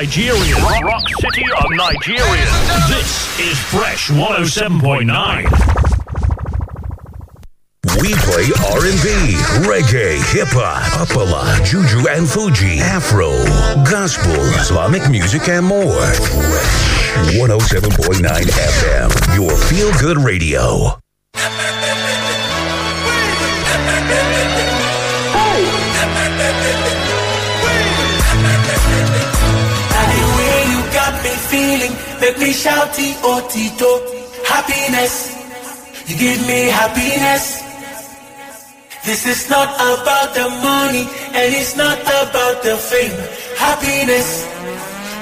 of Nigeria. Rock, rock City of Nigeria. This is Fresh 107.9. We play R&B, reggae, hip hop, apala, juju and fuji, afro, gospel, Islamic music and more. 107.9 FM, your feel good radio. Make me shouty, otito, oh, happiness. You give me happiness. This is not about the money, and it's not about the fame. Happiness,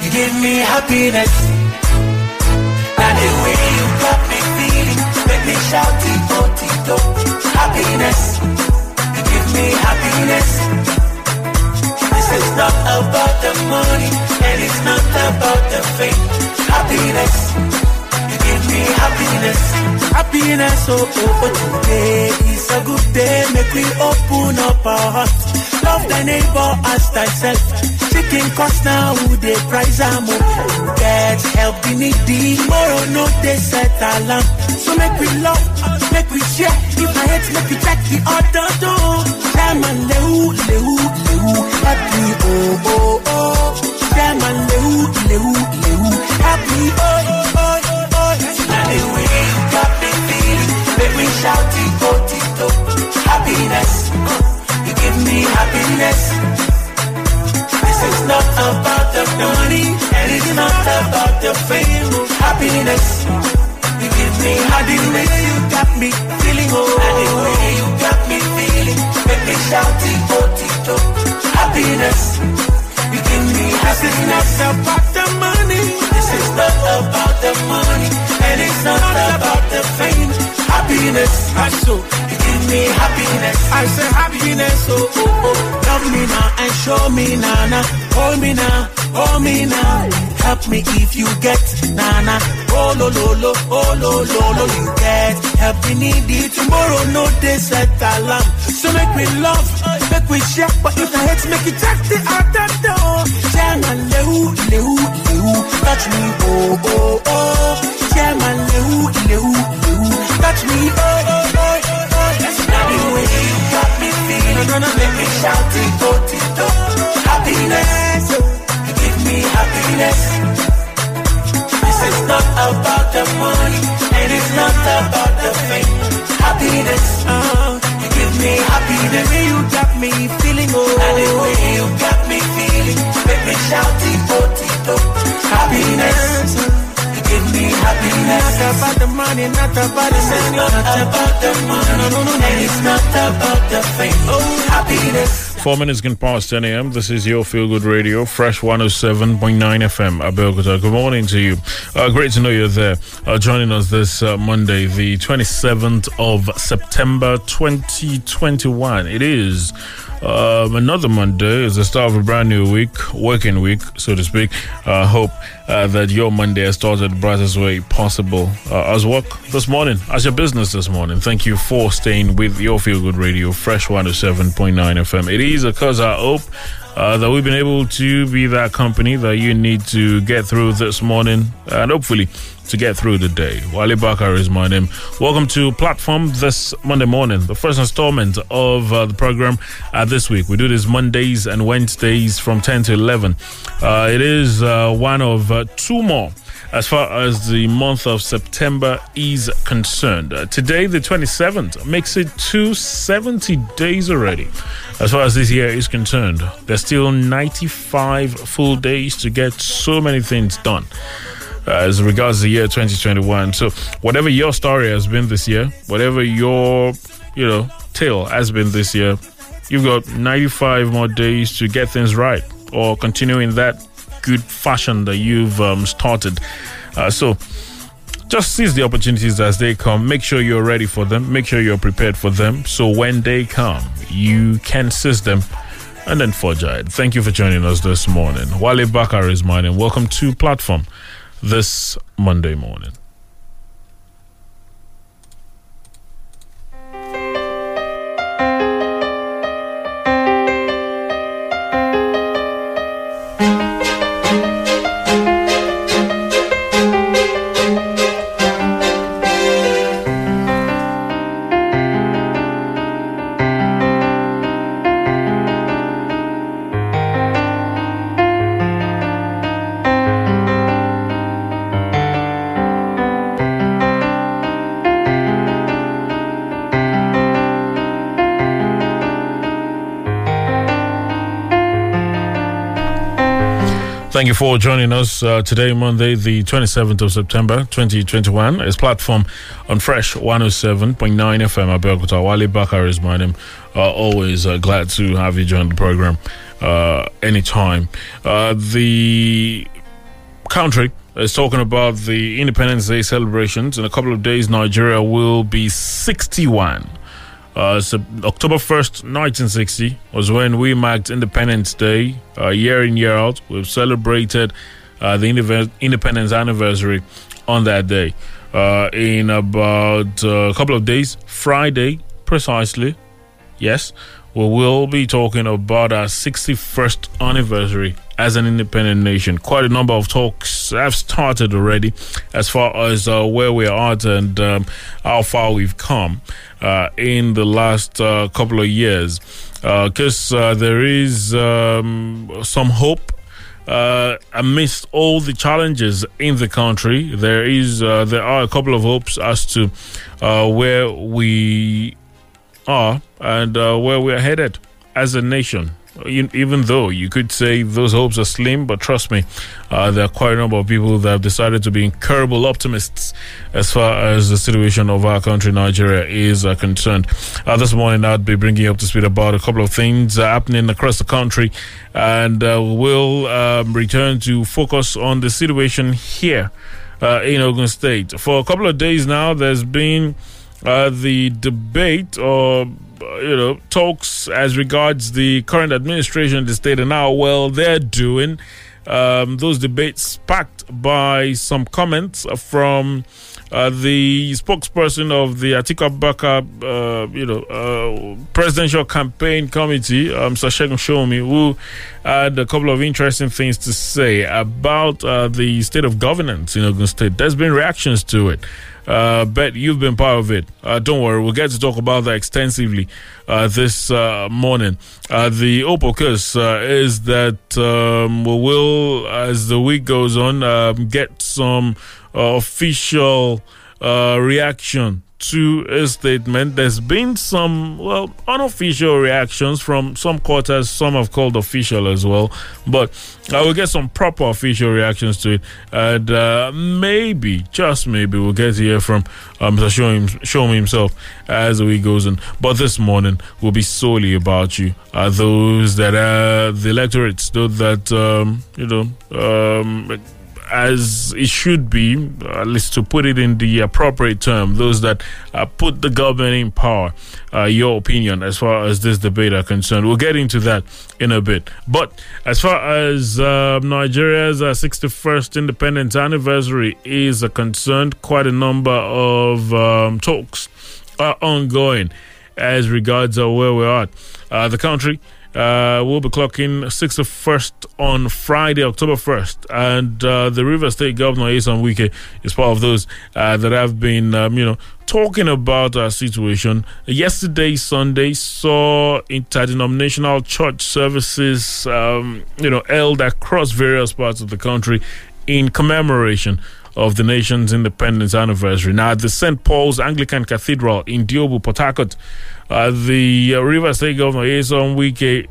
you give me happiness. And the way you got me feeling, make me shouty, otito, oh, happiness. You give me happiness. This is not about the money, and it's not about the fame. Happiness, you give me happiness. Happiness, oh, oh, oh, today is a good day. Make we open up our hearts. Love thy neighbor as thyself. Chicken cost now, who they price am oh. Get help the needy. Tomorrow no they set alarm. So make we love, make we share. If I hate, make we check the other door. Shaman lehu, lehu, lehu. Happy, oh, oh, oh. Shaman lehu, lehu, lehu. Happy, oh, oh. Now the way you got me feeling, make me shout it, oh, tito. Happiness, you give me happiness. This is not about the money, and it's not about the fame. Happiness, you give me happiness. You got me feeling, the way you got me feeling, make me shout it, oh, tito. Happiness, you give me. This is not about the money. This is not about the money, and it's not about the fame. Happiness, I so you give me happiness. I say happiness, oh oh oh. Love me now and show me now, now. Hold me now, hold me now. Help me if you get nana. Oh lo lo lo, oh lo lo lo, you get. Help me need it tomorrow, no day set alarm. So make me love, make we share. But if I hate, make it check the other door. Chairman lehu lehu lehu, touch me oh oh oh. Chairman lehu lehu lehu, touch me oh oh oh oh. Now the way you got me feeling, gonna make me shout it oh tito. Happiness, you give me happiness. This is not about the money, and it's not about the fame. Happiness, uh, give me happiness. The way you got me feeling, oh, and the way you got me feeling, make me shout it, oh. Happiness, you give me happiness. Not about the money, not about the money, not about the money, no, no, no, and it's not about the fame. Oh, happiness. Four minutes can past 10 a.m. This is your Feel Good Radio, Fresh 107.9 FM, Abeokuta. Good morning to you. Uh, great to know you're there. Uh, joining us this uh, Monday, the 27th of September 2021. It is um, another Monday. is the start of a brand new week, working week, so to speak. I hope uh, that your Monday has started the brightest way possible uh, as work this morning, as your business this morning. Thank you for staying with your Feel Good Radio, Fresh 107.9 FM. It is because I hope uh, that we've been able to be that company that you need to get through this morning and hopefully to get through the day. Wale Bakar is my name. Welcome to Platform this Monday morning, the first installment of uh, the program uh, this week. We do this Mondays and Wednesdays from 10 to 11. Uh, it is uh, one of uh, two more as far as the month of September is concerned. Uh, today, the 27th, makes it 270 days already. As far as this year is concerned, there's still 95 full days to get so many things done. Uh, as regards the year 2021. So, whatever your story has been this year, whatever your, you know, tale has been this year, you've got 95 more days to get things right or continue in that good fashion that you've um, started. Uh, so, just seize the opportunities as they come. Make sure you're ready for them. Make sure you're prepared for them. So when they come, you can seize them and then forge ahead. Thank you for joining us this morning. Wale Bakar is mine, and welcome to Platform this Monday morning. Thank you for joining us uh, today, Monday, the 27th of September, 2021. It's platform on Fresh 107.9 FM. Abeokuta Wale Bakar is my name. Uh, always uh, glad to have you join the program uh, anytime. Uh, the country is talking about the Independence Day celebrations. In a couple of days, Nigeria will be 61. Uh, so October 1st, 1960 was when we marked Independence Day, uh, year in, year out. We've celebrated uh, the independence anniversary on that day. Uh, in about uh, a couple of days, Friday, precisely, yes, we will be talking about our 61st anniversary as an independent nation. Quite a number of talks have started already as far as uh, where we are at and um, how far we've come uh, in the last uh, couple of years. Because uh, uh, there is um, some hope uh, amidst all the challenges in the country, there is there are a couple of hopes as to where we are and where we're headed as a nation. Even though you could say those hopes are slim, but trust me, uh, there are quite a number of people that have decided to be incurable optimists as far as the situation of our country, Nigeria, is uh, concerned. Uh, this morning, I'll be bringing you up to speed about a couple of things uh, happening across the country, and uh, we'll um, return to focus on the situation here uh, in Ogun State. For a couple of days now, there's been the debate or you know talks as regards the current administration the state and how well they're doing. Um, those debates sparked by some comments from uh, the spokesperson of the Atiku Abubakar, uh, you know, uh, presidential campaign committee, um, Segun Showunmi, who had a couple of interesting things to say about uh, the state of governance in Ogun State. There's been reactions to it. Uh, bet you've been part of it. Uh, don't worry, we'll get to talk about that extensively uh, this uh, morning. Uh, the opocus uh, is that um, we will, as the week goes on, um, get some official reaction to a statement. There's been some, well, unofficial reactions from some quarters. Some have called official as well. But I will get some proper official reactions to it. And uh, maybe, just maybe, we'll get to hear from um, Mr. Show, him, show me himself as the week goes on. But this morning will be solely about you. Uh, those that are the electorates, those that, um, you know, um, as it should be, at least to put it in the appropriate term, those that uh, put the government in power. Uh, your opinion as far as this debate are concerned. We'll get into that in a bit. But as far as uh, Nigeria's 61st uh, independence anniversary is concerned, quite a number of um, talks are ongoing as regards uh, where we are. Uh, the country uh, we'll be clocking 61st on Friday, October 1st. And uh, the River State Governor, Nyesom Wike, is part of those uh, that have been, um, you know, talking about our situation. Yesterday, Sunday, saw interdenominational church services, um, you know, held across various parts of the country in commemoration of the nation's independence anniversary. Now, at the St. Paul's Anglican Cathedral in Diobu, Port Harcourt, uh, the uh, River State Governor Nyesom Wike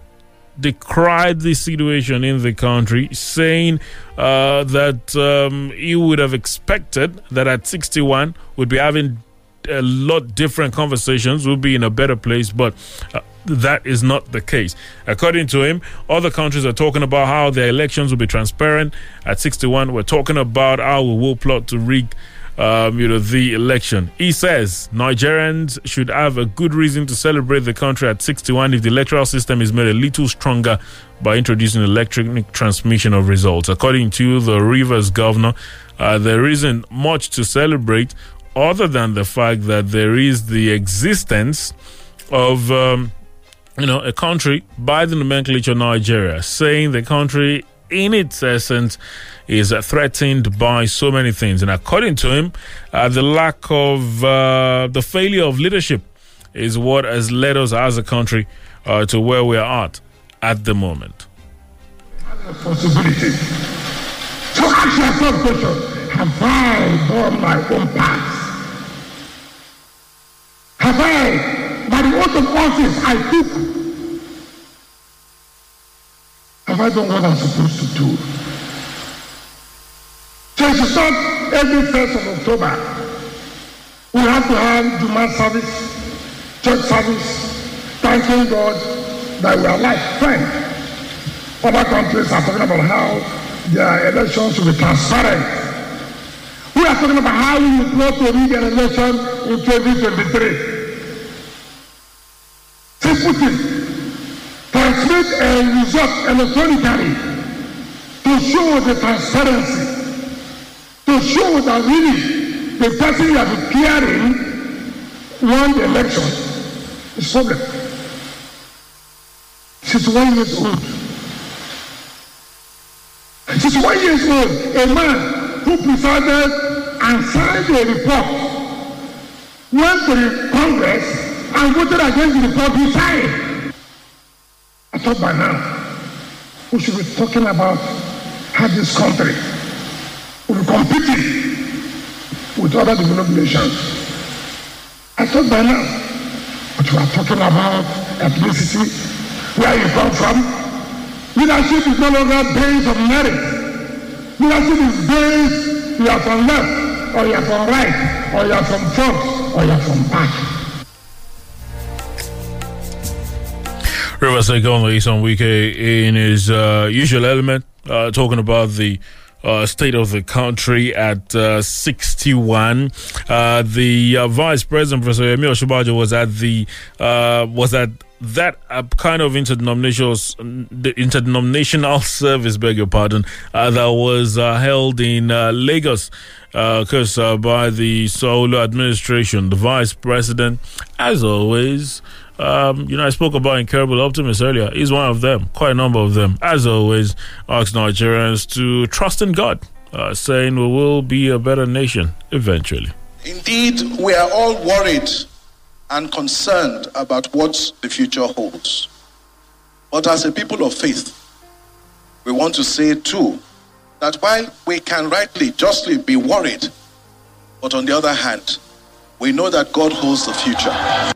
decried the situation in the country, saying uh, that um, he would have expected that at 61 would be having a lot different conversations, would be in a better place, but uh, that is not the case. According to him, other countries are talking about how their elections will be transparent. At 61, we're talking about how we will plot to rig um, you know, the election. He says Nigerians should have a good reason to celebrate the country at 61 if the electoral system is made a little stronger by introducing electronic transmission of results. According to the Rivers governor, uh, there isn't much to celebrate other than the fact that there is the existence of. Um, you know, a country by the nomenclature Nigeria, saying the country in its essence is threatened by so many things. And according to him, uh, the lack of uh, the failure of leadership is what has led us as a country uh, to where we are at at the moment. Possibility. So ask yourself question: Have I done my own part? Have I, by the oath of office I took, have I done what I'm supposed to do? should start every 1st of October. We have to have Juma service, church service, thanking God that we are alive. Fine. Other countries are talking about how their elections should be transparent. We are talking about how we will go to rig an election in 2023. Simple thing. Transmit a result electronically to show the transparency, to show that really the person you are declaring won the election is problem. She's one years old. She's one years old. A man who presided and signed a report went to the Congress and voted against the report he signed. Thought by now we should be talking about how this country will be competing with other developed nations. I thought by now, but we are talking about ethnicity, where you come from. Leadership is no longer based on merit. Leadership is based, you are from left, or you are from right, or you are from front, or you are from back. Riverside Conley on weekend in his uh, usual element, uh, talking about the uh, state of the country at uh, 61. Uh, the uh, vice president, Professor Yemi Osinbajo, was at the was at that uh, kind of interdenominational interdenominational service, beg your pardon, uh, that was uh, held in Lagos. Because by the Solo administration, the vice president, as always, um, you know, I spoke about incurable optimists earlier. He's one of them, quite a number of them. As always, asks Nigerians to trust in God, uh, saying we will be a better nation eventually. Indeed, we are all worried and concerned about what the future holds. But as a people of faith, we want to say too that while we can rightly, justly be worried, but on the other hand, we know that God holds the future.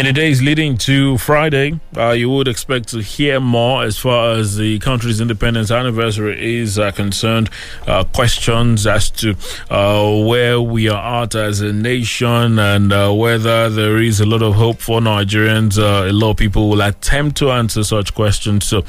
In the days leading to Friday, uh, you would expect to hear more as far as the country's independence anniversary is uh, concerned. Uh, questions as to uh, where we are at as a nation and uh, whether there is a lot of hope for Nigerians. Uh, a lot of people will attempt to answer such questions. So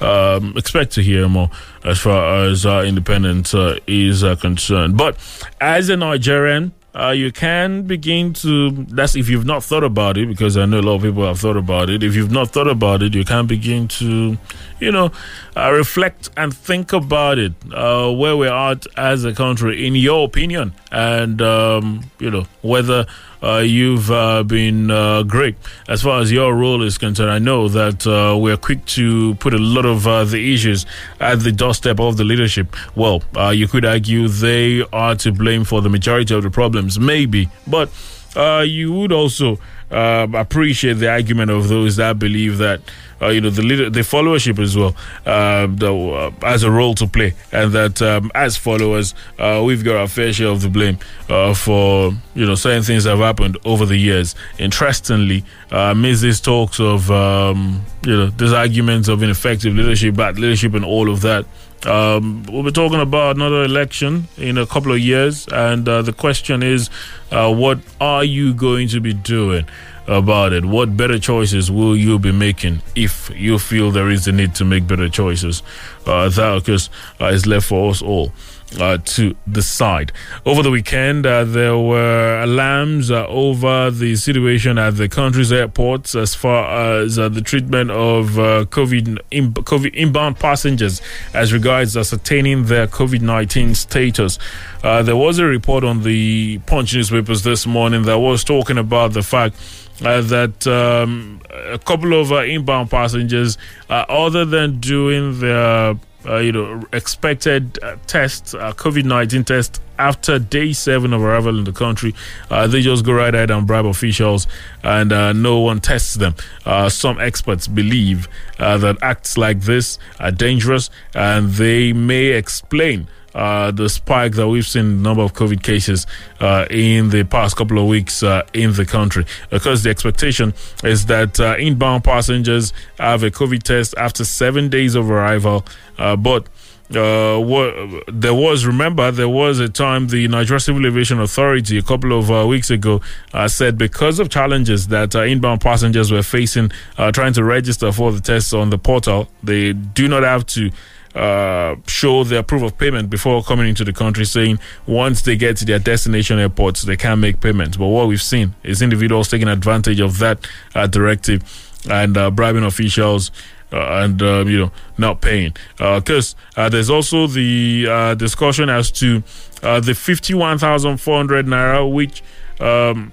um, expect to hear more as far as independence is concerned. But as a Nigerian, uh, you can begin to that's if you've not thought about it because i know a lot of people have thought about it. If you've not thought about it you can begin to you know uh, reflect and think about it uh, where we're at as a country in your opinion. And um, you know whether you've uh, been uh, great as far as your role is concerned. I know that uh, we're quick to put a lot of uh, the issues at the doorstep of the leadership. Well, uh, you could argue they are to blame for the majority of the problems, maybe, but you would also appreciate the argument of those that believe that uh, you know the leader, the followership as well uh, uh, has a role to play, and that um, as followers uh, we've got our fair share of the blame uh, for you know certain things that have happened over the years. Interestingly, uh, amidst these talks of um, you know these arguments of ineffective leadership, bad leadership, and all of that. Um, we'll be talking about another election in a couple of years, and uh, the question is, uh, what are you going to be doing? about it. What better choices will you be making if you feel there is a need to make better choices? Uh, that, of course, is left for us all. Uh, to decide. Over the weekend, uh, there were alarms uh, over the situation at the country's airports as far as uh, the treatment of uh, COVID, in, COVID, inbound passengers as regards ascertaining their COVID 19 status. Uh, there was a report on the Punch newspapers this morning that was talking about the fact uh, that um, a couple of uh, inbound passengers, uh, other than doing their uh, you know expected uh, test, uh, COVID nineteen test after day seven of arrival in the country, uh, they just go right ahead and bribe officials, and uh, no one tests them. Uh, some experts believe that acts like this are dangerous, and they may explain. Uh, the spike that we've seen number of COVID cases uh, in the past couple of weeks uh, in the country. Because the expectation is that uh, inbound passengers have a COVID test after seven days of arrival, uh, but uh, what there was remember there was a time the Nigeria Civil Aviation Authority a couple of uh, weeks ago uh, said because of challenges that uh, inbound passengers were facing trying to register for the tests on the portal they do not have to uh, show their proof of payment before coming into the country, saying once they get to their destination airports, they can make payments. But what we've seen is individuals taking advantage of that uh, directive and uh, bribing officials. Uh, and uh, you know not paying because uh, there's also the discussion as to the 51,400 naira which um,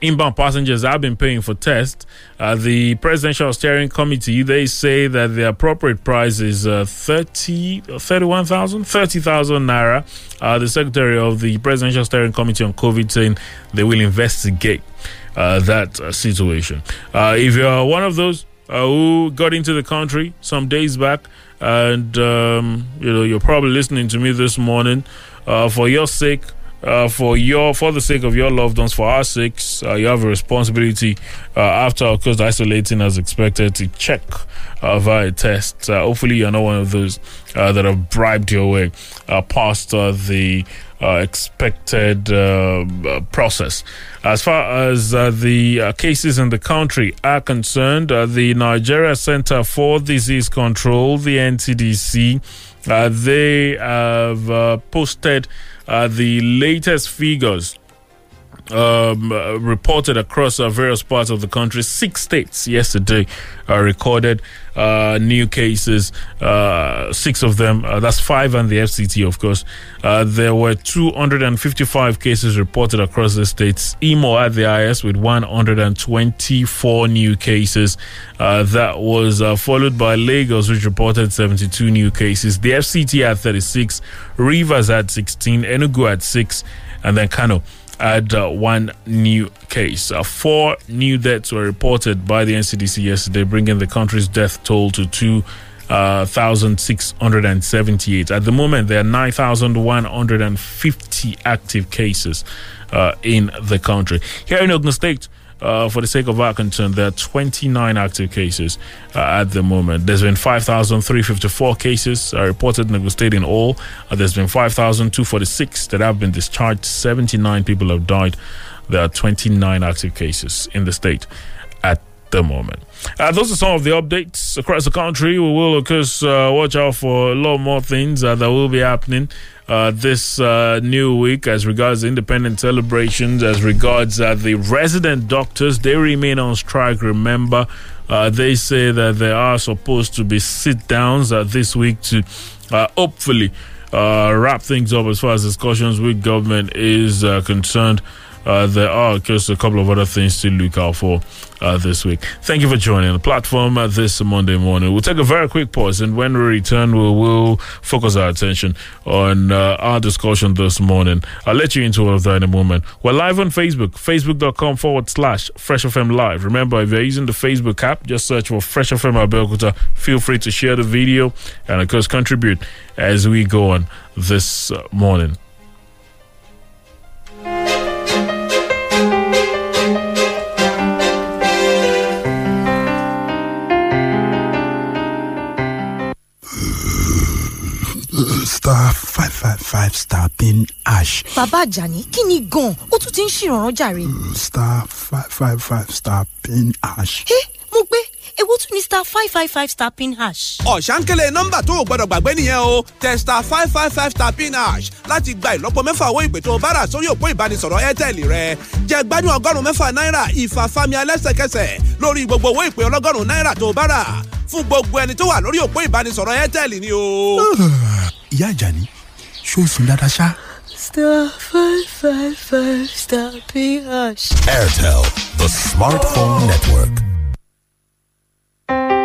inbound passengers have been paying for tests. Uh, the presidential steering committee they say that the appropriate price is uh, 30 31,000 30,000 naira. Uh, the secretary of the presidential steering committee on COVID saying they will investigate uh, that uh, situation. Uh, if you're one of those uh, who got into the country some days back and um, you know you're probably listening to me this morning for your sake uh, for your for the sake of your loved ones, for our sakes, uh, you have a responsibility uh, after, of course, isolating as expected to check uh, via test. Uh, hopefully, you're not one of those uh, that have bribed your way past the expected uh, process. As far as the cases in the country are concerned, the Nigeria Center for Disease Control, the NCDC, they have posted the latest figures um, uh, reported across uh, various parts of the country. Six states yesterday uh, recorded uh, new cases. Uh, six of them, uh, that's five and the FCT, of course. There were 255 cases reported across the states. Imo at the IS with 124 new cases. That was followed by Lagos, which reported 72 new cases. The FCT at 36, Rivers at 16, Enugu at 6, and then Kano had uh, one new case. Uh, four new deaths were reported by the NCDC yesterday, bringing the country's death toll to 2,678. Uh, At the moment, there are 9,150 active cases uh, in the country. Here in Ogun State, uh, for the sake of our concern, there are 29 active cases uh, at the moment. There's been 5,354 cases uh, reported in the State in all. There's been 5,246 that have been discharged. 79 people have died. There are 29 active cases in the state at the moment. Uh, those are some of the updates across the country. We will, of course, uh, watch out for a lot more things uh, that will be happening uh, this uh, new week as regards independent celebrations, as regards uh, the resident doctors. They remain on strike, remember. Uh, they say that there are supposed to be sit downs uh, this week to uh, hopefully wrap things up as far as discussions with government is concerned. Uh, there are just a couple of other things to look out for uh, this week. Thank you for joining the platform uh, this Monday morning. We'll take a very quick pause, and when we return, we will focus our attention on our discussion this morning. I'll let you into all of that in a moment. We're live on Facebook, facebook.com forward slash Fresh FM Live. Remember, if you're using the Facebook app, just search for Fresh FM Abeokuta. Feel free to share the video and, of course, contribute as we go on this morning. Star five five five star pin hash bàbá àjàní kí ni gan-an ó tún ti ń ṣèrànràn jàre. star five five five star pin hash. ẹ mo gbé ewu tún ní star five five five star pin hash. ọ̀sánkélé nọ́mbà tó o gbọ́dọ̀ gbàgbé nìyẹn o testa five five five star pin hash láti gba ìlọ́po mẹ́fà owó ìpè tó o bá rà sórí òpó ìbánisọ̀rọ̀ airtel rẹ jẹ gbádùn ọgọ́rùn-ún mẹ́fà náírà ìfàfàmì alẹ́sẹ̀kẹsẹ̀ lórí gbogbo owó ìpè ọlọ́gọ́rùn-ún náírà tó o bá rà fún gbogbo ẹni tó wà lórí òpó ìbánisọ̀rọ̀ airtel ni o. ìyá àjàní ṣó sùn dáadáa ṣá. star five five five star pin hash. Airtel, the smartphone network. Thank you.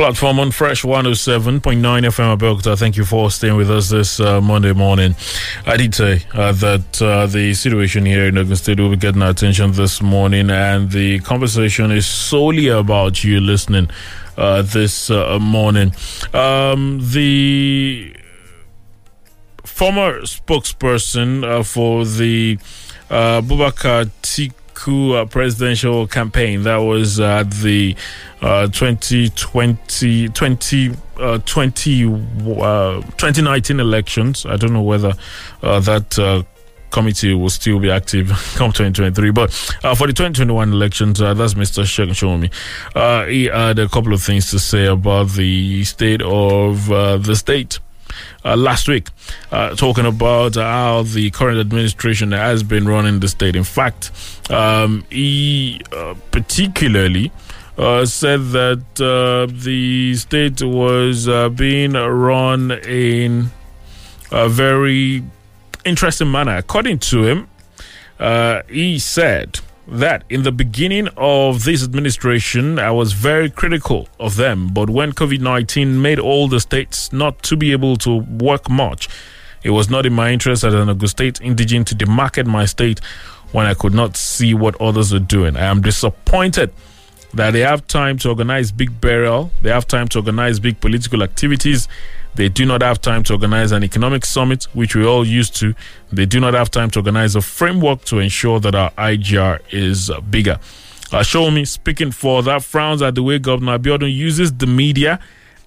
Platform on Fresh 107.9 FM Abeokuta. Thank you for staying with us this uh, Monday morning. I did say uh, that uh, the situation here in Ogun State will be getting our attention this morning, and the conversation is solely about you listening uh, this uh, morning. Um, the former spokesperson uh, for the uh, Abubakar Atiku uh, presidential campaign that was at the uh, 2020 20, uh, 20, uh, 2019 elections. I don't know whether uh, that uh, committee will still be active come 2023. But uh, for the 2021 elections, uh, that's Mr. Segun Showunmi. Uh, he had a couple of things to say about the state of uh, the state. Uh, last week, uh, talking about how the current administration has been running the state. In fact, um, he uh, particularly uh, said that uh, the state was uh, being run in a very interesting manner. According to him, he said that in the beginning of this administration, I was very critical of them. But when COVID 19 made all the states not to be able to work much, it was not in my interest as an Ogun State indigene to demarket my state when I could not see what others are doing. I am disappointed that they have time to organize big burial, they have time to organize big political activities. They do not have time to organize an economic summit, which we all used to. They do not have time to organize a framework to ensure that our IGR is bigger. Uh, Showunmi speaking for that frowns at the way Governor Abiodun uses the media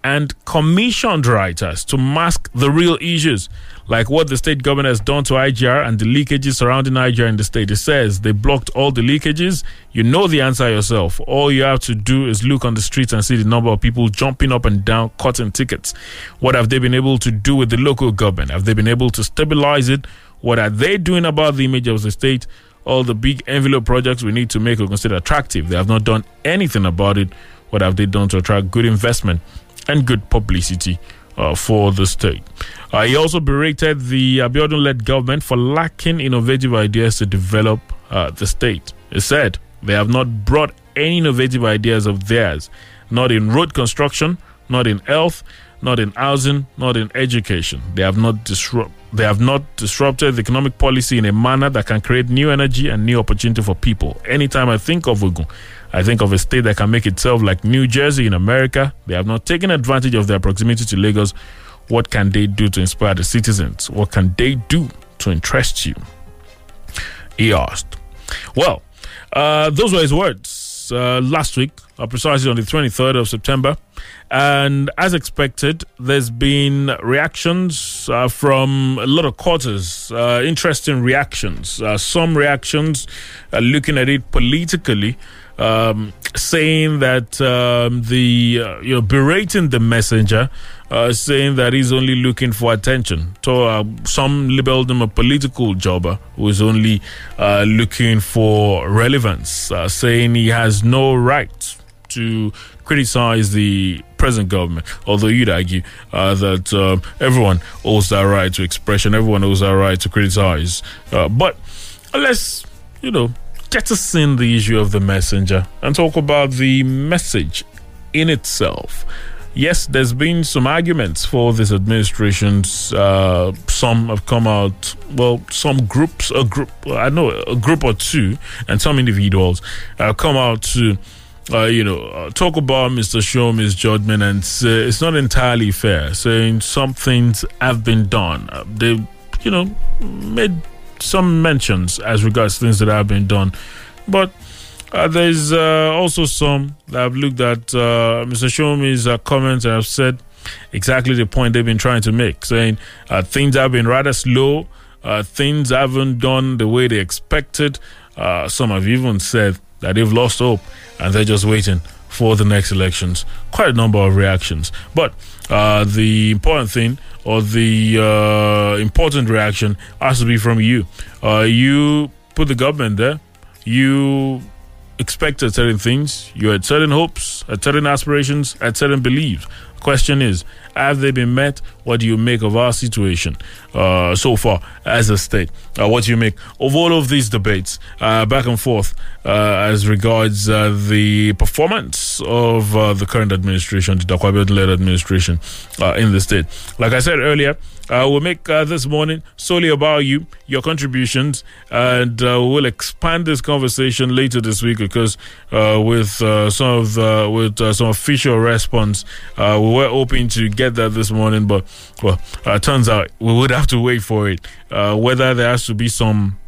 and commissioned writers to mask the real issues, like what the state government has done to IGR and the leakages surrounding IGR in the state. It says they blocked all the leakages. You know the answer yourself. All you have to do is look on the streets and see the number of people jumping up and down, cutting tickets. What have they been able to do with the local government? Have they been able to stabilize it? What are they doing about the image of the state? All the big envelope projects we need to make Ogun State attractive. They have not done anything about it. What have they done to attract good investment and good publicity uh, for the state? Uh, he also berated the Abiodun led government for lacking innovative ideas to develop uh, the state. He said they have not brought any innovative ideas of theirs, not in road construction, not in health, not in housing, not in education. They have not disrupt they have not disrupted the economic policy in a manner that can create new energy and new opportunity for people. Anytime I think of Ogun, I think of a state that can make itself like New Jersey in America. They have not taken advantage of their proximity to Lagos. What can they do to inspire the citizens? What can they do to interest you? He asked. Well, uh, those were his words uh, last week, uh, precisely on the 23rd of September. And as expected, there's been reactions uh, from a lot of quarters, uh, interesting reactions. Uh, some reactions uh, looking at it politically, um, saying that um, the, uh, you know, berating the messenger, uh, saying that he's only looking for attention. So uh, some labeled him a political jobber who is only uh, looking for relevance, saying he has no right to criticize the present government. Although you'd argue uh, that um, everyone owes that right to expression, everyone owes that right to criticize. Uh, but let's, you know, get us in the issue of the messenger and talk about the message in itself. Yes, there's been some arguments for this administration's. Uh, some have come out. Well, some groups, a group, I know a group or two, and some individuals have come out to uh, you know, uh, talk about Mr. Showunmi's judgment and say it's not entirely fair, saying some things have been done. Uh, they, you know, made some mentions as regards things that have been done, but uh, there's uh, also some that have looked at uh, Mr. Showunmi's comments and have said exactly the point they've been trying to make, saying things have been rather slow, things haven't done the way they expected. some have even said that they've lost hope and they're just waiting for the next elections. Quite a number of reactions. But uh, the important thing or the uh, important reaction has to be from you. Uh, you put the government there. You expected certain things. You had certain hopes, had certain aspirations, had certain beliefs. Question is, have they been met? What do you make of our situation uh, so far as a state? Uh, what do you make of all of these debates uh, back and forth uh, as regards uh, the performance of uh, the current administration, the Dakwabet-led administration in the state? Like I said earlier, uh, we'll make uh, this morning solely about you, your contributions, and uh, we'll expand this conversation later this week because uh, with uh, some of the, with uh, some official response, we were hoping to get that this morning, but well, it turns out we would have to wait for it. whether there has to be some,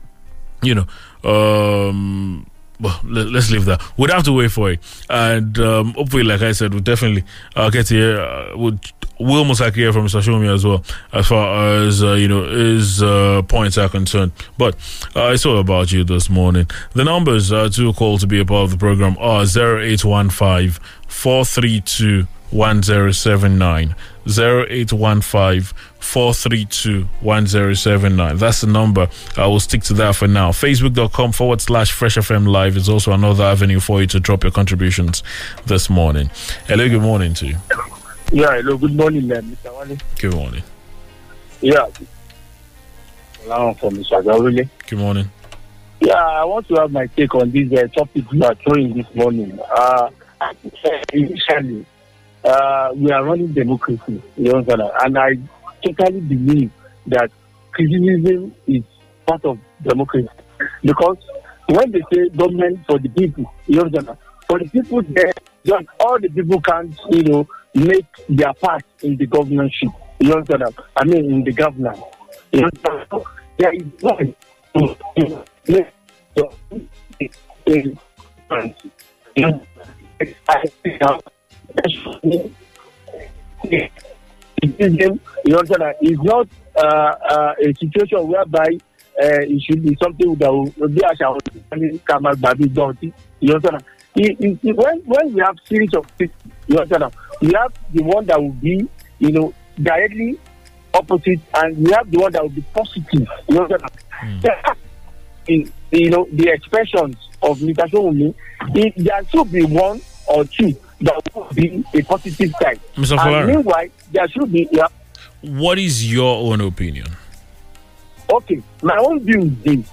you know. Um, well, let, us leave that. We'd have to wait for it, and um, hopefully, like I said, we'll definitely uh, get here. Uh, we'll, likely hear from Mr. Showunmi as well, as far as uh, you know his uh, points are concerned. But uh, it's all about you this morning. The numbers uh, to call to be a part of the program are zero eight one five four three two one zero seven nine. 0815 432 1079. That's the number. I will stick to that for now. Facebook.com forward slash Fresh FM Live is also another avenue for you to drop your contributions this morning. Hello, good morning to you. Yeah, hello, good morning, Mr. Wale. Good morning. Yeah. Hello, from Mr. Gawrile. Good morning. Yeah, I want to have my take on this uh, topic you are throwing this morning. Uh, initially, uh, we are running democracy, you understand? And I totally believe that criticism is part of democracy. Because when they say government for the people, you understand? For the people there, just all the people can't, you know, make their part in the governorship. You understand? I mean, in the governance. You understand? There is one? It's not uh, uh, a situation whereby uh, it should be something that will be a Kamal Babi Donti. You understand? It, it, when when we have series of people, you understand? We have the one that will be, you know, directly opposite, and we have the one that will be positive. You understand? Mm. In, you know, the expressions of Mr. Showunmi, there should be one or two that would be a positive side. Mr. And meanwhile, there should be. Yeah. What is your own opinion? Okay, my own view is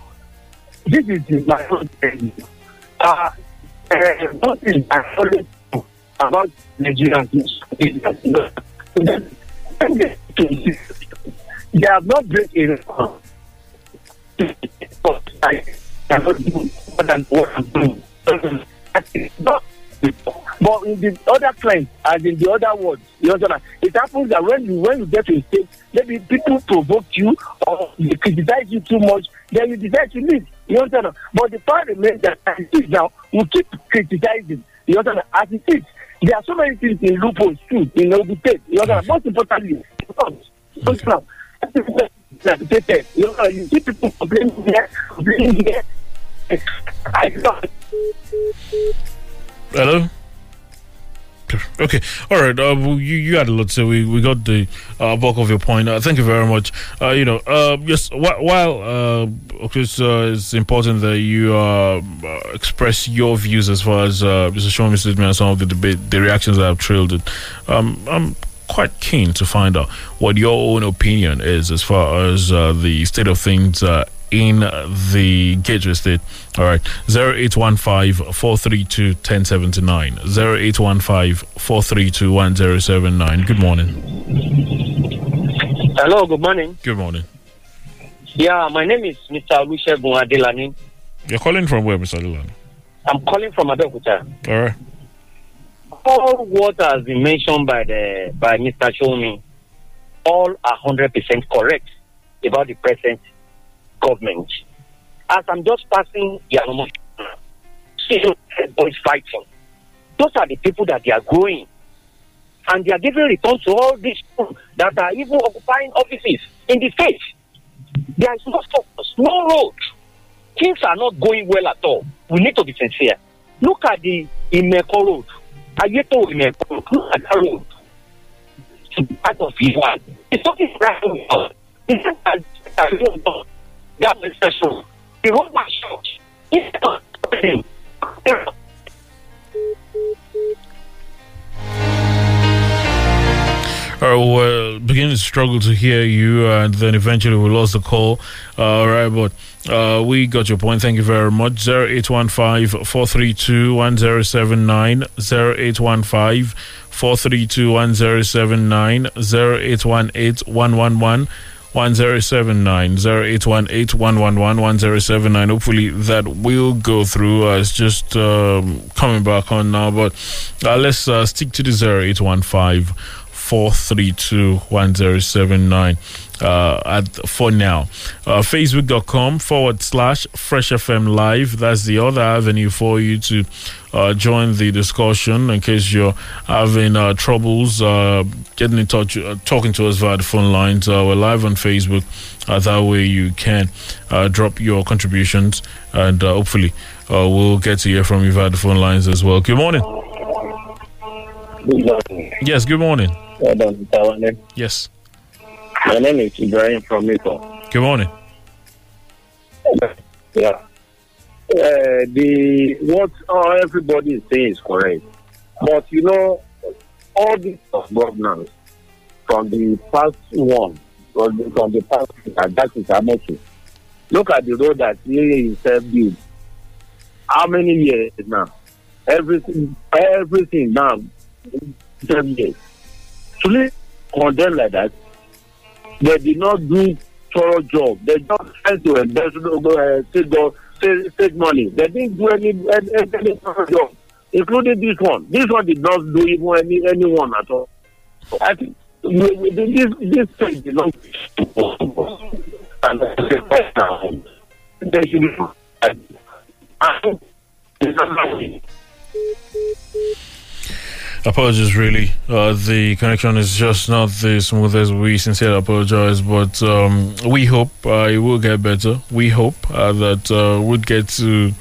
this. This is my own opinion. Uh, uh, one I always know about Nigerians they have not break a record. I cannot do more than what I'm doing. But in the other claims, as in the other words, you understand? It happens that when you when you get to a state, maybe people provoke you or they criticize you too much, then you decide to leave. You understand? But the fact remains that as it is now, we keep criticizing. You understand? As it is, there are so many things in loopholes too, in Ogun State. You understand? Most importantly, because now, you know, you see people complaining here, complaining here. I. Hello. Okay, all right. Uh, you you had a lot, so we, we got the uh, bulk of your point. Uh, thank you very much. Uh, you know, uh, yes. Wh- while uh, course it's important that you express your views as far as uh, Mr. Showunmi statement and some of the debate, the reactions that have trailed it. Um, I'm quite keen to find out what your own opinion is as far as the state of things in the Gateway State. All right, 0815 432 1079. 0815 432 1079. Good morning. Hello, good morning. Good morning. Yeah, my name is Mr. Olusegun Adelani. You're calling from where, Mr. Adelani? I'm calling from Abeokuta. All right. All what has been mentioned by the by Mr. Showunmi, all are hundred percent correct about the present government. As I'm just passing Yanomo, seeing boys fighting, those are the people that they are growing. And they are giving return to all these people that are even occupying offices in the state. There is no focus, no road. Things are not going well at all. We need to be sincere. Look at the Imeko Road. Ayeto Imeko Road. Look at that road. It's part of one. It's talking right now. It's that special. He wrote my short. He's him. right, we're beginning to struggle to hear you, and then eventually we lost the call. Uh, all right, but uh, we got your point. Thank you very much. 0815 432 1079, 0815 432 1079, 0818 111. 1079 0818 111 1079. Hopefully that will go through. Uh, it's just um, coming back on now, but uh, let's uh, stick to the 0815 432 1079 uh, at for now. Uh, Facebook.com forward slash Fresh FM Live. That's the other avenue for you to uh, join the discussion in case you're having uh, troubles uh, getting in touch, uh, talking to us via the phone lines. Uh, we're live on Facebook. Uh, that way you can uh, drop your contributions and uh, hopefully uh, we'll get to hear from you via the phone lines as well. Good morning. Good morning. Yes, good morning. Well done, Yes. My name is Ibrahim from Mito. Good morning. Yeah. Uh, the what uh, everybody is saying is correct, but you know, all this of governance from the past one, from the, from the past, and that is Amosun. Look at the road that he himself built. How many years now? Everything, everything now, seven years. To live condemn like that, they did not do thorough job. They just tried to invest, uh, state, go- state, state money. They didn't do any, any, any thorough job, including this one. This one did not do even any anyone at all. I think we- we- this this state belongs to and now they should be. Apologies, really. Uh, the connection is just not the smoothest. We sincerely apologize, but um, we hope uh, it will get better. We hope uh, that uh, we'll get to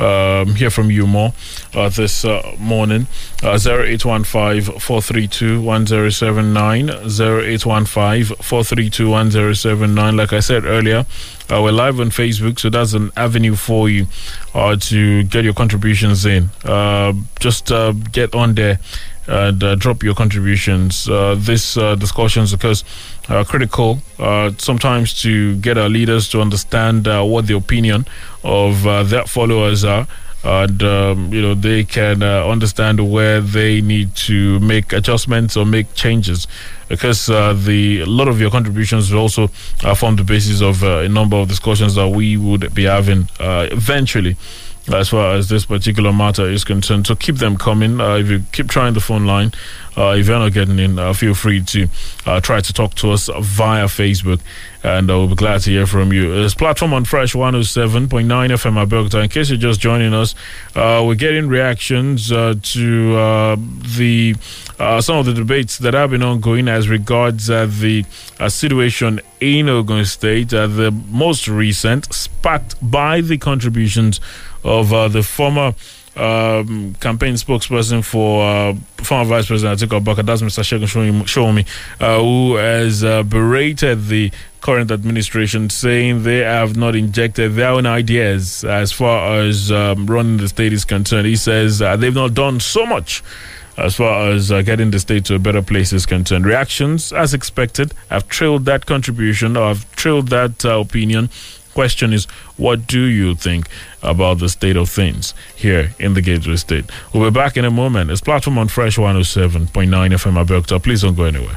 um, hear from you more uh, this uh, morning. Uh, 0815 432 1079. 0815 432 1079. Like I said earlier, uh, we're live on Facebook, so that's an avenue for you uh, to get your contributions in. Uh, just uh, get on there and uh, drop your contributions. Uh, this uh, discussions because uh, critical uh, sometimes to get our leaders to understand uh, what the opinion of their followers are. And um, you know they can understand where they need to make adjustments or make changes, because the a lot of your contributions will also form the basis of a number of discussions that we would be having eventually as far as this particular matter is concerned. So keep them coming. Uh, if you keep trying the phone line, uh, if you're not getting in, uh, feel free to uh, try to talk to us via Facebook, and uh, we'll be glad to hear from you. It's platform on Fresh 107.9 FM Abeokuta. In case you're just joining us, uh, we're getting reactions to the some of the debates that have been ongoing as regards the situation in Ogun State. The most recent, sparked by the contributions of uh, the former um, campaign spokesperson for uh, former Vice President Atiku Abubakar, that's Mr. Segun Showunmi, uh, who has uh, berated the current administration, saying they have not injected their own ideas as far as um, running the state is concerned. He says uh, they've not done so much as far as uh, getting the state to a better place is concerned. Reactions, as expected, have trailed that contribution or have trailed that uh, opinion. Question is, what do you think about the state of things here in the Gateway State? We'll be back in a moment. It's platform on Fresh 107.9 FM Abeokuta. Please don't go anywhere.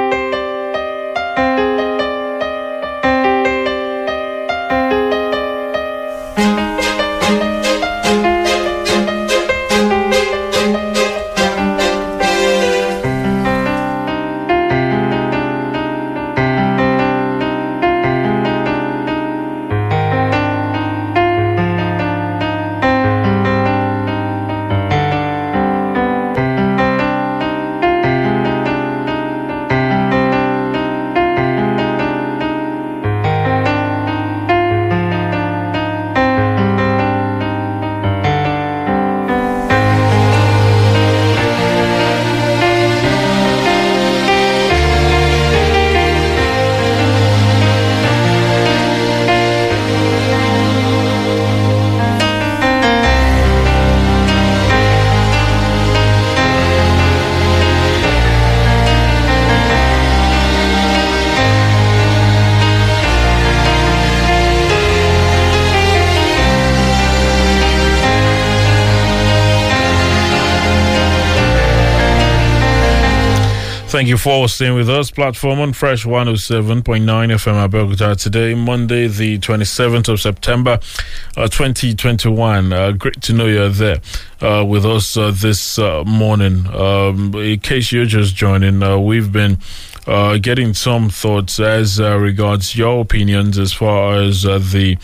Thank you for staying with us. Platform on Fresh 107.9 FM Abeokuta today, Monday, the 27th of September, uh, 2021. Uh, great to know you're there uh, with us uh, this uh, morning. Um, in case you're just joining, uh, we've been getting some thoughts as regards your opinions as far as the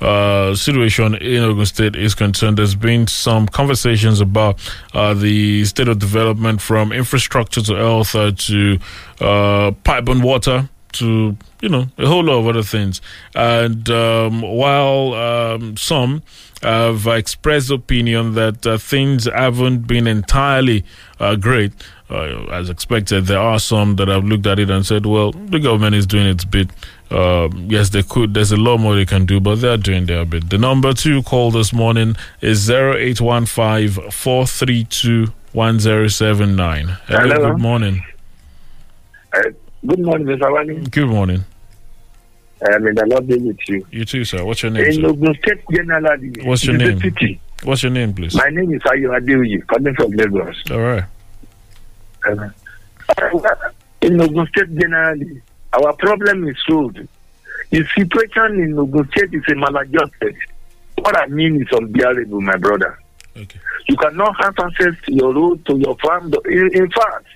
uh, situation in Ogun State is concerned. There's been some conversations about uh, the state of development from infrastructure to health uh, to uh, pipe and water to you know a whole lot of other things. And um, while um, some have expressed opinion that uh, things haven't been entirely uh, great. Uh, as expected, there are some that have looked at it and said, "Well, the government is doing its bit. Uh, yes, they could. There's a lot more they can do, but they're doing their bit." The number to call this morning is 0815 432 1079. Hello. Good morning. Uh, good morning, Mr. Wani. Good morning. Uh, may the Lord be with you. You too, sir. What's your name? In? Ogun State, generally, What's your it is a name? City. What's your name, please? My name is Ayo Adeoye, coming from Lagos. All right. Uh, in Ogun State, generally, our problem is road. The situation in Ogun State is a maladjusted. What I mean is unbearable, my brother. Okay. You cannot have access to your road, to your farm. In, in fact,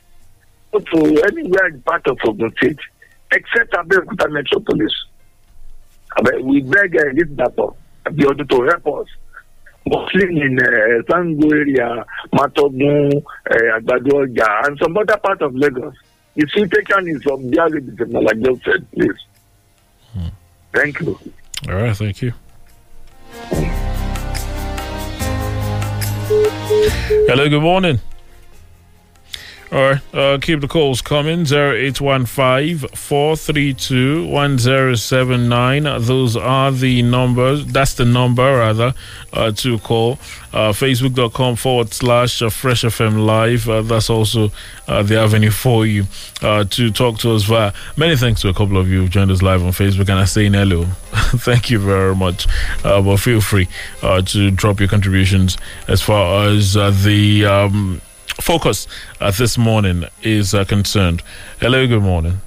to anywhere in part of Ogun State, except Abeokuta Metropolis. We beg uh, this Dapo, Abiodun to help us. Mostly in uh, Sango area, Matogun, uh, Agbado Ọjà, and some other part of Lagos. You see the situation is unbearable, like just said, please. Thank you. All right. Thank you. Hello. Good morning. All right. Uh, keep the calls coming. 0815 432 1079. Those are the numbers. That's the number, rather, uh, to call. Uh, Facebook.com forward slash uh, Fresh FM Live. Uh, that's also uh, the avenue for you to talk to us via. Many thanks to a couple of you who've joined us live on Facebook and are saying hello. Thank you very much. But feel free to drop your contributions as far as the. Um, focus uh, this morning is uh, concerned. Hello, good morning.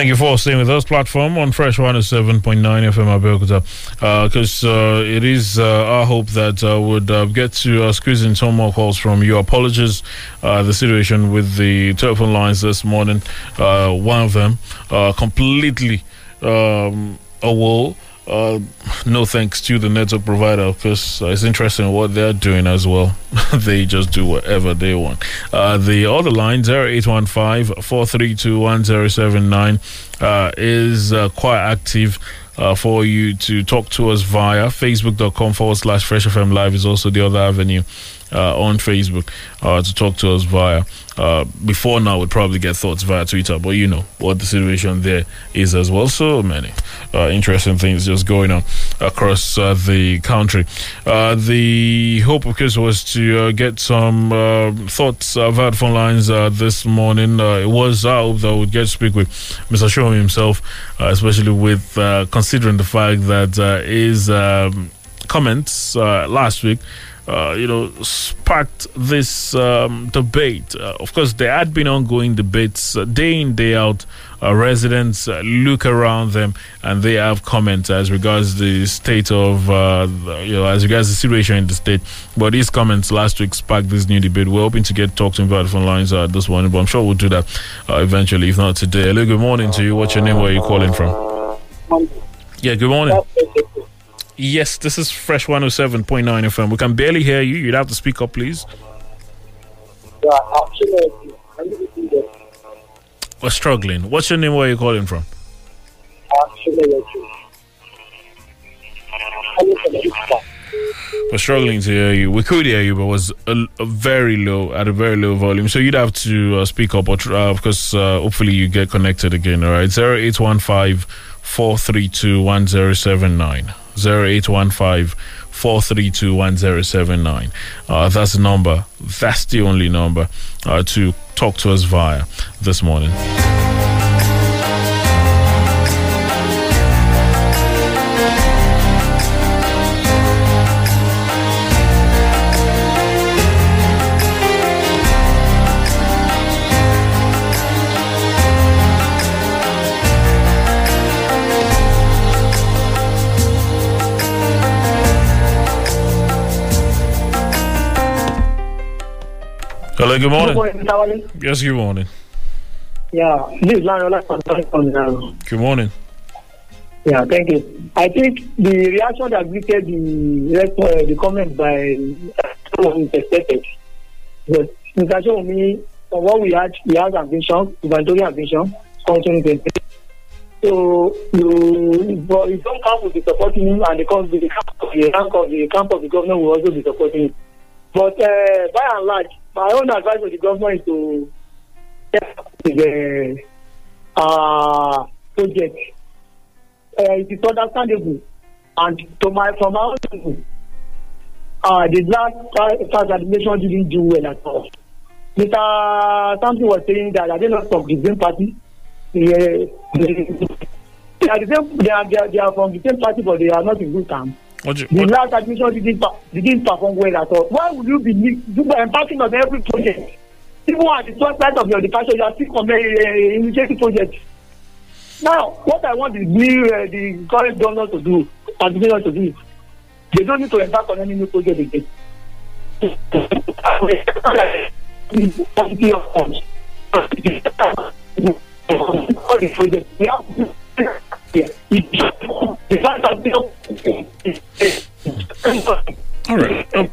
Thank you for staying with us. Platform on Fresh 107.9 FM Abeokuta. Because uh, it is uh, our hope that uh, would uh, get to uh, squeeze in some more calls from you. Apologies, uh, the situation with the telephone lines this morning. Uh, one of them uh, completely um, a wall. Uh, no thanks to the network provider because uh, it's interesting what they're doing as well. they just do whatever they want. Uh, the other line, 0815 432 1079, uh, is uh, quite active. Uh, for you to talk to us via facebook.com forward slash fresh fm live is also the other avenue on facebook uh, to talk to us via uh, before now we'd probably get thoughts via twitter but you know what the situation there is as well. So many uh, interesting things just going on across uh, the country. Uh, the hope of course was to uh, get some uh, thoughts uh, via phone lines uh, this morning. Uh, it was our hope that we would get to speak with mr Showunmi himself uh, especially with uh, considering the fact that uh, his um, comments uh, last week uh, you know, sparked this um, debate. Uh, of course, there had been ongoing debates uh, day in, day out. Uh, residents uh, look around them and they have comments as regards the state of, uh, the- you know, as regards the situation in the state. But these comments last week sparked this new debate. We're hoping to get talked to him via the phone lines uh, this morning, but I'm sure we'll do that uh, eventually, if not today. Hello, good morning to you. What's your name? Where are you calling from? Yeah, good morning. Yes, this is Fresh 107.9 FM. We can barely hear you. You'd have to speak up, please. We're struggling. What's your name? Where are you calling from? We're struggling to hear you. We could hear you, but it was a, a very low, at a very low volume. So you'd have to uh, speak up, or tr- uh, because uh, hopefully you get connected again. All right, zero eight one five four three two one zero seven nine. Zero eight one five four three two one zero seven nine. Uh, that's the number. That's the only number uh, to talk to us via this morning. Hello, good morning. Good morning, Yes, good morning. Yeah, this is Larry from um, Good morning. Yeah, thank you. I think the reaction that greeted the uh, the comment by expected. But Mr. Showunmi, from what we had, he has ambition, gubernatorial ambition, 2020. So you, but his own camp will be supporting him, and the camp, the camp of the camp of the camp of the governor will also be supporting him. But uh, by and large, my own advice to the government is to the uh, project. Uh, it is understandable, and to my from own view, uh, the last uh, administration didn't do well at all. Mr. Something was saying that I did not from the same party. Yeah, they are the same. They are, they are, they are from the same party, but they are not in good terms. The last admission didn't, didn't perform well at all. Why would you be embarking on every project? Even at the first night of your departure, you are still com- uh, initiating projects. Now, what I want the, uh, the current governor to do, administration to do, they don't need to embark on any new project again. All the projects. We have yeah. All right. Um,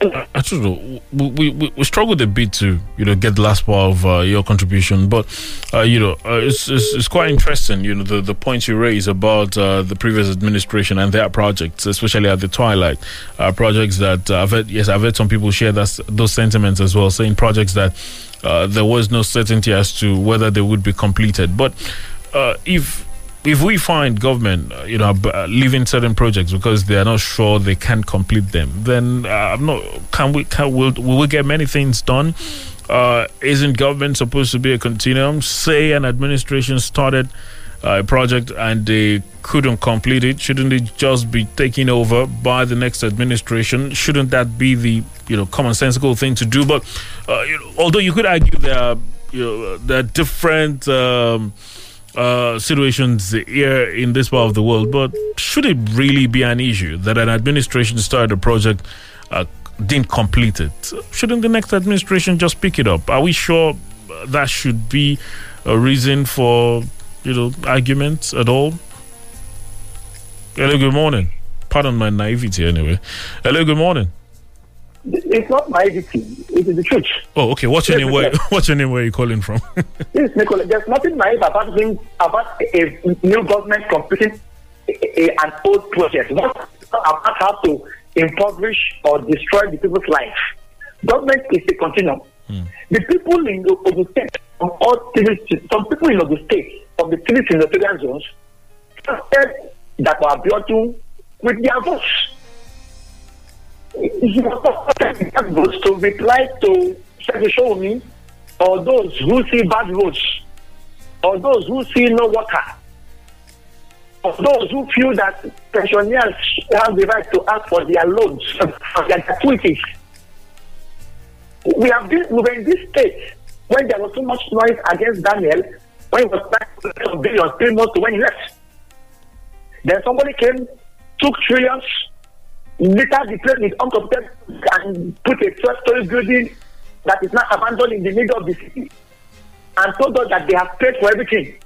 I, don't know. We, we, we struggled a bit to you know get the last part of uh, your contribution, but uh, you know uh, it's, it's it's quite interesting. You know the the points you raise about uh, the previous administration and their projects, especially at the twilight uh, projects that uh, I've heard. Yes, I've heard some people share that those sentiments as well, saying projects that there was no certainty as to whether they would be completed. But if if we find government, uh, you know, uh, leaving certain projects because they are not sure they can complete them, then uh, I'm not. Can we? Can will, will we get many things done? Uh, isn't government supposed to be a continuum? Say an administration started uh, a project and they couldn't complete it, shouldn't it just be taken over by the next administration? Shouldn't that be the you know commonsensical thing to do? But uh, you know, although you could argue there are you know there are different. Um, uh, situations here in this part of the world, but should it really be an issue that an administration started a project, uh, didn't complete it? Shouldn't the next administration just pick it up? Are we sure that should be a reason for you know arguments at all? Hello, good morning. Pardon my naivety, anyway. Hello, good morning. It's not naivety. It is the church. Oh, okay. What's your Yes, name? Where, what's your name? Where are you calling from? Yes, Nicola, there's nothing naive about being about a new government completing an old project. Not about how to impoverish or destroy the people's life. Government is a continuum. Hmm. The people in the Ogun State, from all three, some people in Ogun State, of the three senatorial zones, said that were Abiodun with their votes. Votes to reply to Showunmi or those who see bad roads, or those who see no water, or those who feel that pensioners have the right to ask for their loans, for their gratuities. We have been we were in this state when there was so much noise against Daniel when he was back to billions three months to when he left. Then somebody came, took trillions, later declared it uncompleted and put a 12 story building that is now abandoned in the middle of the city and told us that they have paid for everything.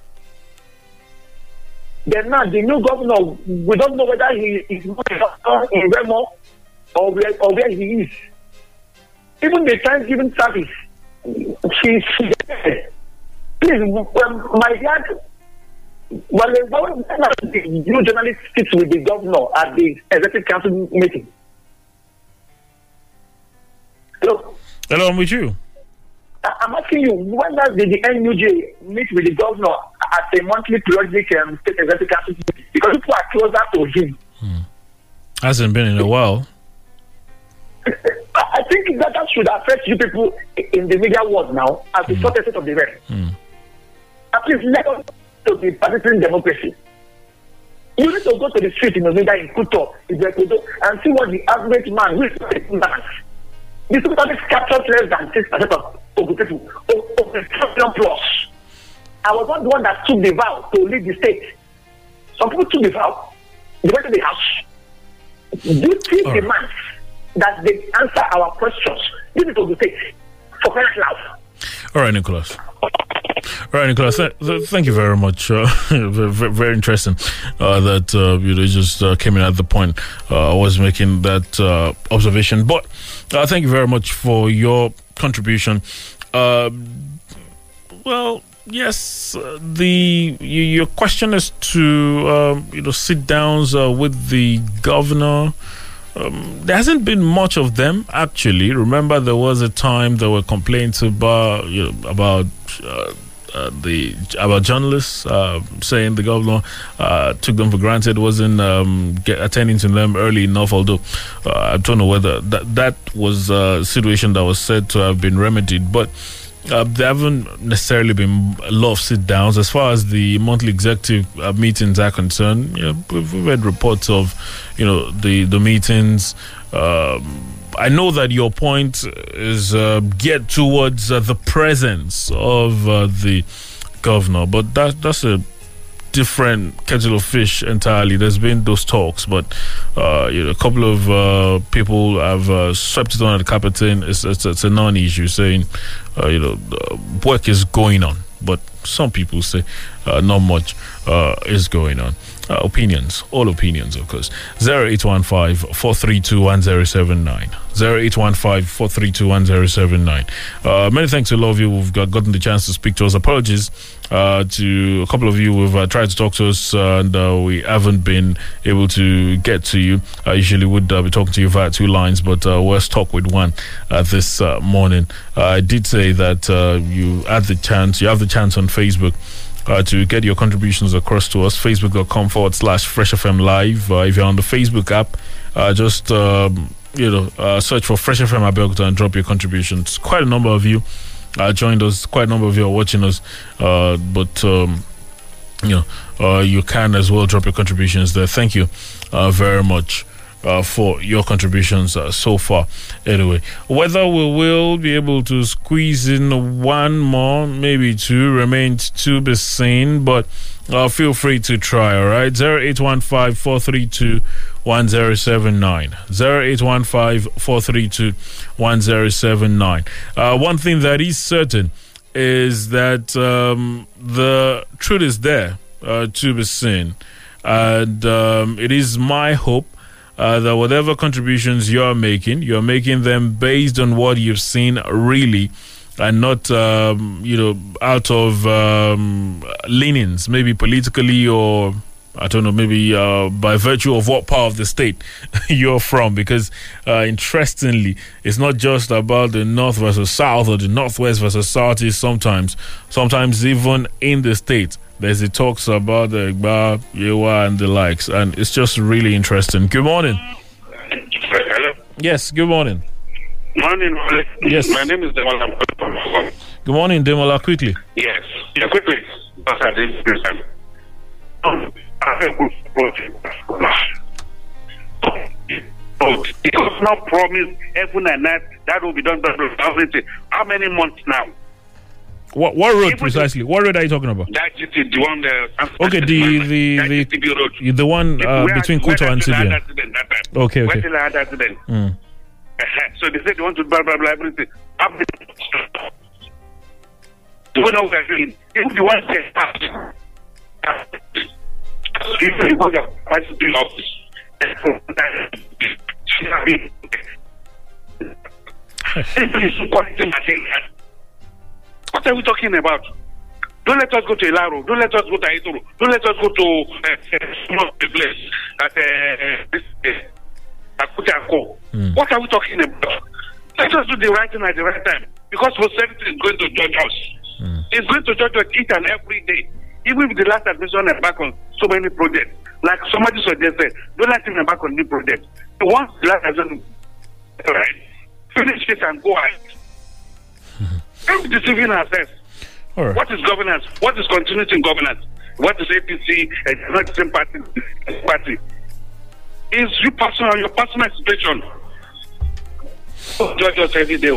Then now the new governor, we don't know whether he is in Remo or where, or where he is. Even the Thanksgiving service, she, she please, my dad, Well, when when are the new journalist sits with the governor at the executive council meeting. Hello, Hello, I'm with you. I'm asking you, when does the, the NUJ meet with the governor at a monthly periodic um, state executive council meeting? Because people are closer to him. Hmm. Hasn't been in a while. I think that, that should affect you people in the media world now as the hmm. shortest state of the rest. Hmm. At least let us to the partisan democracy. You need to go to the street in Ovinda in Kuto, in Bekodo, and see what the average man, who is a man, this sometimes captures less than 6% of Ogun people, a trillion plus. I was not the one that took the vow to lead the state. Some people took the vow, they went to the house. This is demands that they answer our questions. This is Ogun state for crying out loud. All right, Nicholas. Right, Nicholas. Th- th- thank you very much. Uh, very, very- interesting uh, that uh, you know just uh, came in at the point uh, I was making that uh, observation. But thank you very much for your contribution. Well, yes, the your question is to um, you know sit downs with the governor. Um, there hasn't been much of them actually. Remember, there was a time there were complaints about you know about. Uh, uh, the about journalists uh, saying the governor uh, took them for granted, wasn't um, get, attending to them early enough. Although uh, I don't know whether that that was a situation that was said to have been remedied, but uh, there haven't necessarily been a lot of sit downs as far as the monthly executive uh, meetings are concerned. You know, we've read reports of, you know, the the meetings. Um, I know that your point is uh, geared towards uh, the presence of uh, the governor, but that that's a different kettle of fish entirely. There's been those talks, but uh, you know, a couple of uh, people have uh, swept it under the carpet saying it's, it's, it's a non-issue, saying you know uh, work is going on, but some people say uh, not much uh, is going on. Uh, opinions, all opinions, of course. 0815 432 1079. 0815 432 1079. Uh, Many thanks to a lot of you who've got, gotten the chance to speak to us. Apologies uh, to a couple of you who've uh, tried to talk to us uh, and uh, we haven't been able to get to you. I usually would uh, be talking to you via two lines, but we're stuck with one this morning. I did say that you had the chance, you have the chance on Facebook uh, to get your contributions across to us. Facebook.com forward slash Fresh FM Live. Uh, if you're on the Facebook app, uh, just um, you know uh, search for Fresh FM Abeokuta and drop your contributions. Quite a number of you joined us. Quite a number of you are watching us, uh, but. Um, you know, uh, you can as well drop your contributions there. Thank you very much uh, for your contributions uh, so far. Anyway, whether we will be able to squeeze in one more, maybe two, remains to be seen, but uh, feel free to try, all right? 0815 432 1079. 0815 432 1079. Uh, One thing that is certain is that um, the truth is there uh, to be seen. And um, it is my hope uh, that whatever contributions you're making, you're making them based on what you've seen really and not, um, you know, out of um, leanings, maybe politically or I don't know, maybe uh, by virtue of what part of the state you're from. Because uh, interestingly, it's not just about the north versus south or the northwest versus southeast. Sometimes, sometimes even in the state, there's the talks about the Egba, Yewa, and the likes, and it's just really interesting. Good morning. Hello. Yes. Good morning. Morning, Yes. My name is Demola. I'm calling from Hong Kong. Good morning, Demola. Quickly. Yes. Yeah, quickly. I didn't do time. Um, I have good project. Oh, it was not promised heaven and earth that will be done by 2020. How many months now? What what road precisely? What road are you talking about? That is the one that. Okay, the the the the one uh, between Kuto and Sibian. accident. Okay, Where okay. I had accident. Mm. So they said they want to blah blah blah everything. Many- Do we know what doing? If the one says fast, if you go to the do office, what are we talking about? Don't let us go to Ilaro. Don't let us go to Ayetoro. Don't let us go to uh, the place at uh, uh, Akutako. What are we talking about? Let us do the right thing at the right time because posterity is going to judge us. It's going to judge us each and every day. Even if the last administration back on so many projects, like somebody suggested, don't let him embark on new projects. Once the last administration right, finish it and go ahead. Be deceiving ourselves. Right. What is governance? What is continuity in governance? What is APC and not the same party? party? Is you personal, your personal situation. Oh, every day.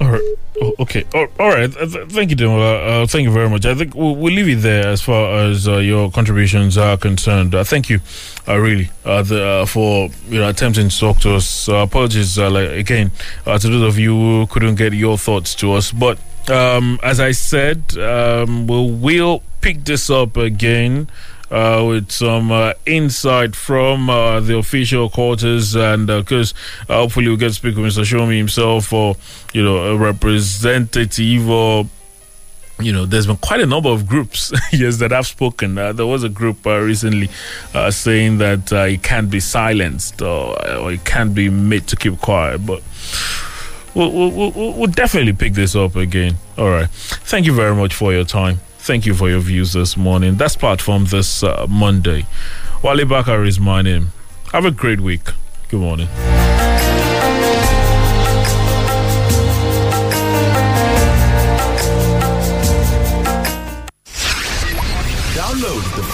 All right. Oh, okay. All, right. Uh, th- thank you, Demola. Uh, thank you very much. I think we'll, we'll leave it there as far as uh, your contributions are concerned. Uh, thank you, uh, really, uh, the, uh, for you know attempting to talk to us. Uh, apologies, uh, like, again, uh, to those of you who couldn't get your thoughts to us. But um, as I said, um, we'll, we'll pick this up again uh, with some uh, insight from uh, the official quarters, and because uh, hopefully we get to speak with Mr. Showunmi himself, or you know, a representative, or you know, there's been quite a number of groups yes that have spoken. Uh, there was a group uh, recently uh, saying that uh, it can't be silenced or, or it can't be made to keep quiet, but. We'll, we'll, we'll definitely pick this up again. All right. Thank you very much for your time. Thank you for your views this morning. That's platform this uh, Monday. Wale Bakar is my name. Have a great week. Good morning.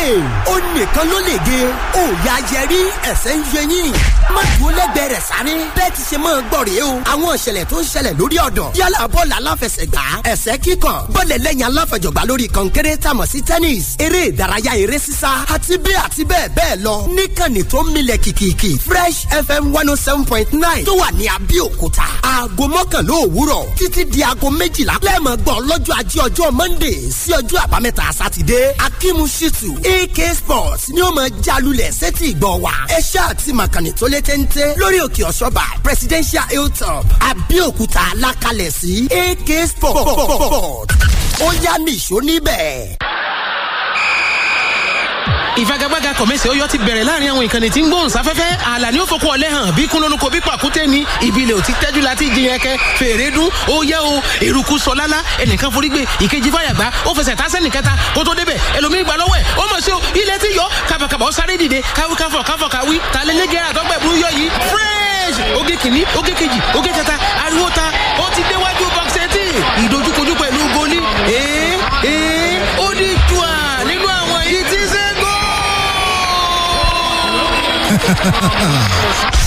Yé ó nìkan ló lè gé ó yá jẹrí ẹsẹ̀ ń yẹ yín. Má dúró lẹ́gbẹ̀ẹ́ rẹ̀ sáré. Bẹ́ẹ̀ ti ṣe máa gbọ́ rèé o. Àwọn ìṣẹ̀lẹ̀ tó ń ṣẹlẹ̀ lórí ọ̀dàn yálà bọ́ọ̀lù aláfẹsẹ̀gbá ẹsẹ̀ kíkàn bọ́ọ̀lù ẹlẹ́yin aláfẹjọ̀gbá lórí kọ̀ǹkẹ́rẹ́ tàmọ̀ sí tennis eré ìdárayá eré sísá àti bẹ́ẹ̀ àti bẹ́ẹ̀ bẹ́ẹ̀ lọ. Níkànnì tó milẹ̀ kìkìkì fresh fm one oh seven point nine tó wà ní abẹ́òkúta. Aago mọ́kànlá òwúrọ̀ títí di aago méjìlá. Lẹ́ẹ̀mọ̀ gbọ́ lọ́jọ́ ajé ọjọ́ monday sí ọjọ́ àbámẹ́ta sátidé. Shitu ak sports ni ó máa jalulẹ̀ sétí ìgbọ́ wa. Ẹ ṣáà ti màkànnì tó lé téńté lórí òkè ọ̀ṣọ́bà presidential hilltop abẹ́òkúta alákalẹ̀ sí ak sports. Ó yá nìṣó níbẹ̀ ìfagagbága kọ̀mẹ́sì ọyọ́ ti bẹ̀rẹ̀ láàárín àwọn ìkànnì tí ń gbóhùn sáfẹ́fẹ́. Ààlà ni ó fokú ọlẹ́ hàn. Bí kúnlónúkọ bí pàkúté ni. Ìbílẹ̀ ò ti tẹ́jú láti jiyàn kẹ fèrè dún. Ó yẹ o. Eruku sọ lálá. Ẹnìkan forígbé ìkejì fàyàgbá ó fẹsẹ̀ tásẹ̀ nìkẹta kó tó débẹ̀ ẹlòmíín gbà lọ́wọ́ ẹ̀. Ó mọ̀ sí o. Ilẹ̀ ti yọ. Kàbàkàbà ó sáré dìde. Káwí káfọ̀ káfọ̀ káwí. Tàlẹ́lẹ́gẹ́ àtọ́gbẹ̀ burú yọ yìí. Fresh! Oge kìíní oge kejì oge kẹta. Ariwo ta. Ó ti déwájú boxeti ìdojúkojú pẹ̀lú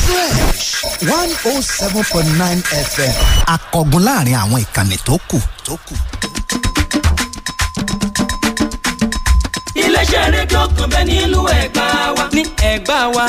fresh one oh seven point nine fm akọgun láàárín àwọn ìkànnì tó kù tó kù. iléeṣẹ́ rédíò kan bẹ́ẹ̀ nílùú ẹ̀gbá wa. ní ẹ̀gbá wa.